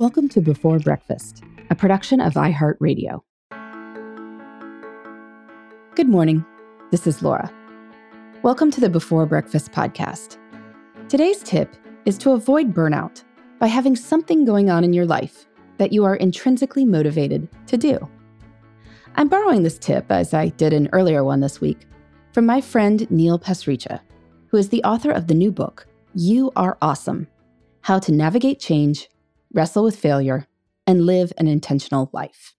Welcome to Before Breakfast, a production of iHeartRadio. Good morning. This is Laura. Welcome to the Before Breakfast podcast. Today's tip is to avoid burnout by having something going on in your life that you are intrinsically motivated to do. I'm borrowing this tip, as I did an earlier one this week, from my friend Neil Pasricha, who is the author of the new book, You Are Awesome How to Navigate Change, Wrestle with Failure, and Live an Intentional Life.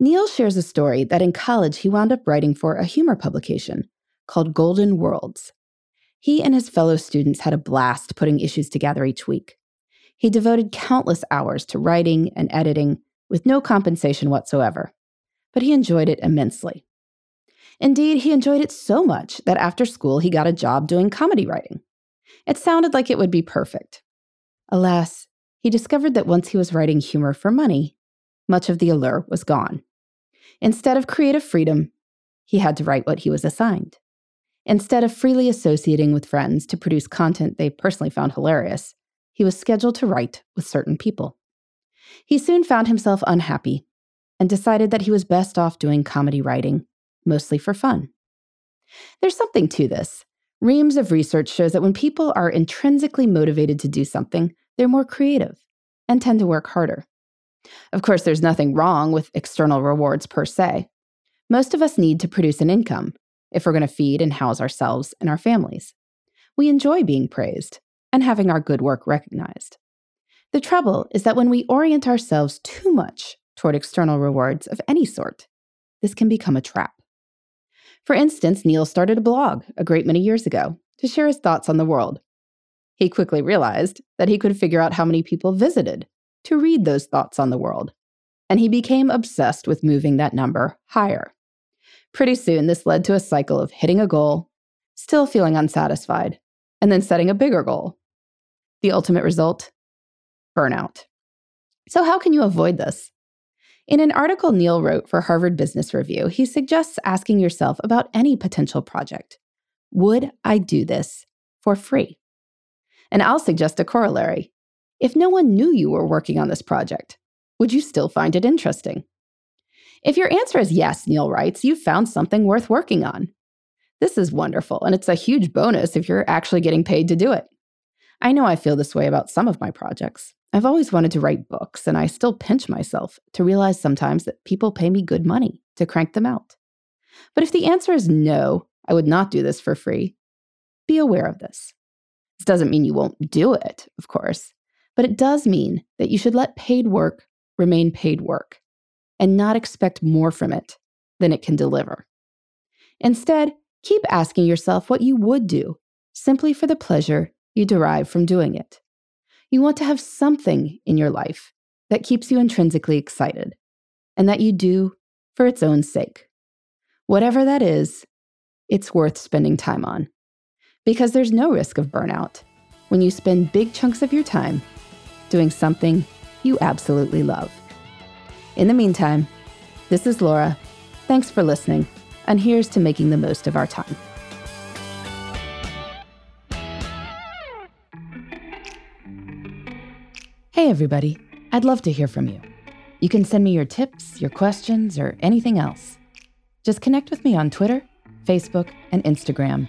Neil shares a story that in college he wound up writing for a humor publication called Golden Words. He and his fellow students had a blast putting issues together each week. He devoted countless hours to writing and editing with no compensation whatsoever, but he enjoyed it immensely. Indeed, he enjoyed it so much that after school he got a job doing comedy writing. It sounded like it would be perfect. Alas, he discovered that once he was writing humor for money, much of the allure was gone. Instead of creative freedom, he had to write what he was assigned. Instead of freely associating with friends to produce content they personally found hilarious, he was scheduled to write with certain people. He soon found himself unhappy and decided that he was best off doing comedy writing, mostly for fun. There's something to this. Reams of research shows that when people are intrinsically motivated to do something, they're more creative and tend to work harder. Of course, there's nothing wrong with external rewards per se. Most of us need to produce an income if we're going to feed and house ourselves and our families. We enjoy being praised, and having our good work recognized. The trouble is that when we orient ourselves too much toward external rewards of any sort, this can become a trap. For instance, Neil started a blog a great many years ago to share his thoughts on the world. He quickly realized that he could figure out how many people visited to read those thoughts on the world, and he became obsessed with moving that number higher. Pretty soon, this led to a cycle of hitting a goal, still feeling unsatisfied, and then setting a bigger goal, the ultimate result burnout. So, how can you avoid this? In an article Neil wrote for Harvard Business Review, he suggests asking yourself about any potential project Would I do this for free? And I'll suggest a corollary. If no one knew you were working on this project, would you still find it interesting? If your answer is yes, Neil writes, you've found something worth working on. This is wonderful, and it's a huge bonus if you're actually getting paid to do it. I know I feel this way about some of my projects. I've always wanted to write books, and I still pinch myself to realize sometimes that people pay me good money to crank them out. But if the answer is no, I would not do this for free, be aware of this. This doesn't mean you won't do it, of course, but it does mean that you should let paid work remain paid work and not expect more from it than it can deliver. Instead, keep asking yourself what you would do simply for the pleasure you derive from doing it. You want to have something in your life that keeps you intrinsically excited and that you do for its own sake. Whatever that is, it's worth spending time on. Because there's no risk of burnout when you spend big chunks of your time doing something you absolutely love. In the meantime, this is Laura. Thanks for listening, and here's to making the most of our time. Hey, everybody. I'd love to hear from you. You can send me your tips, your questions, or anything else. Just connect with me on Twitter, Facebook, and Instagram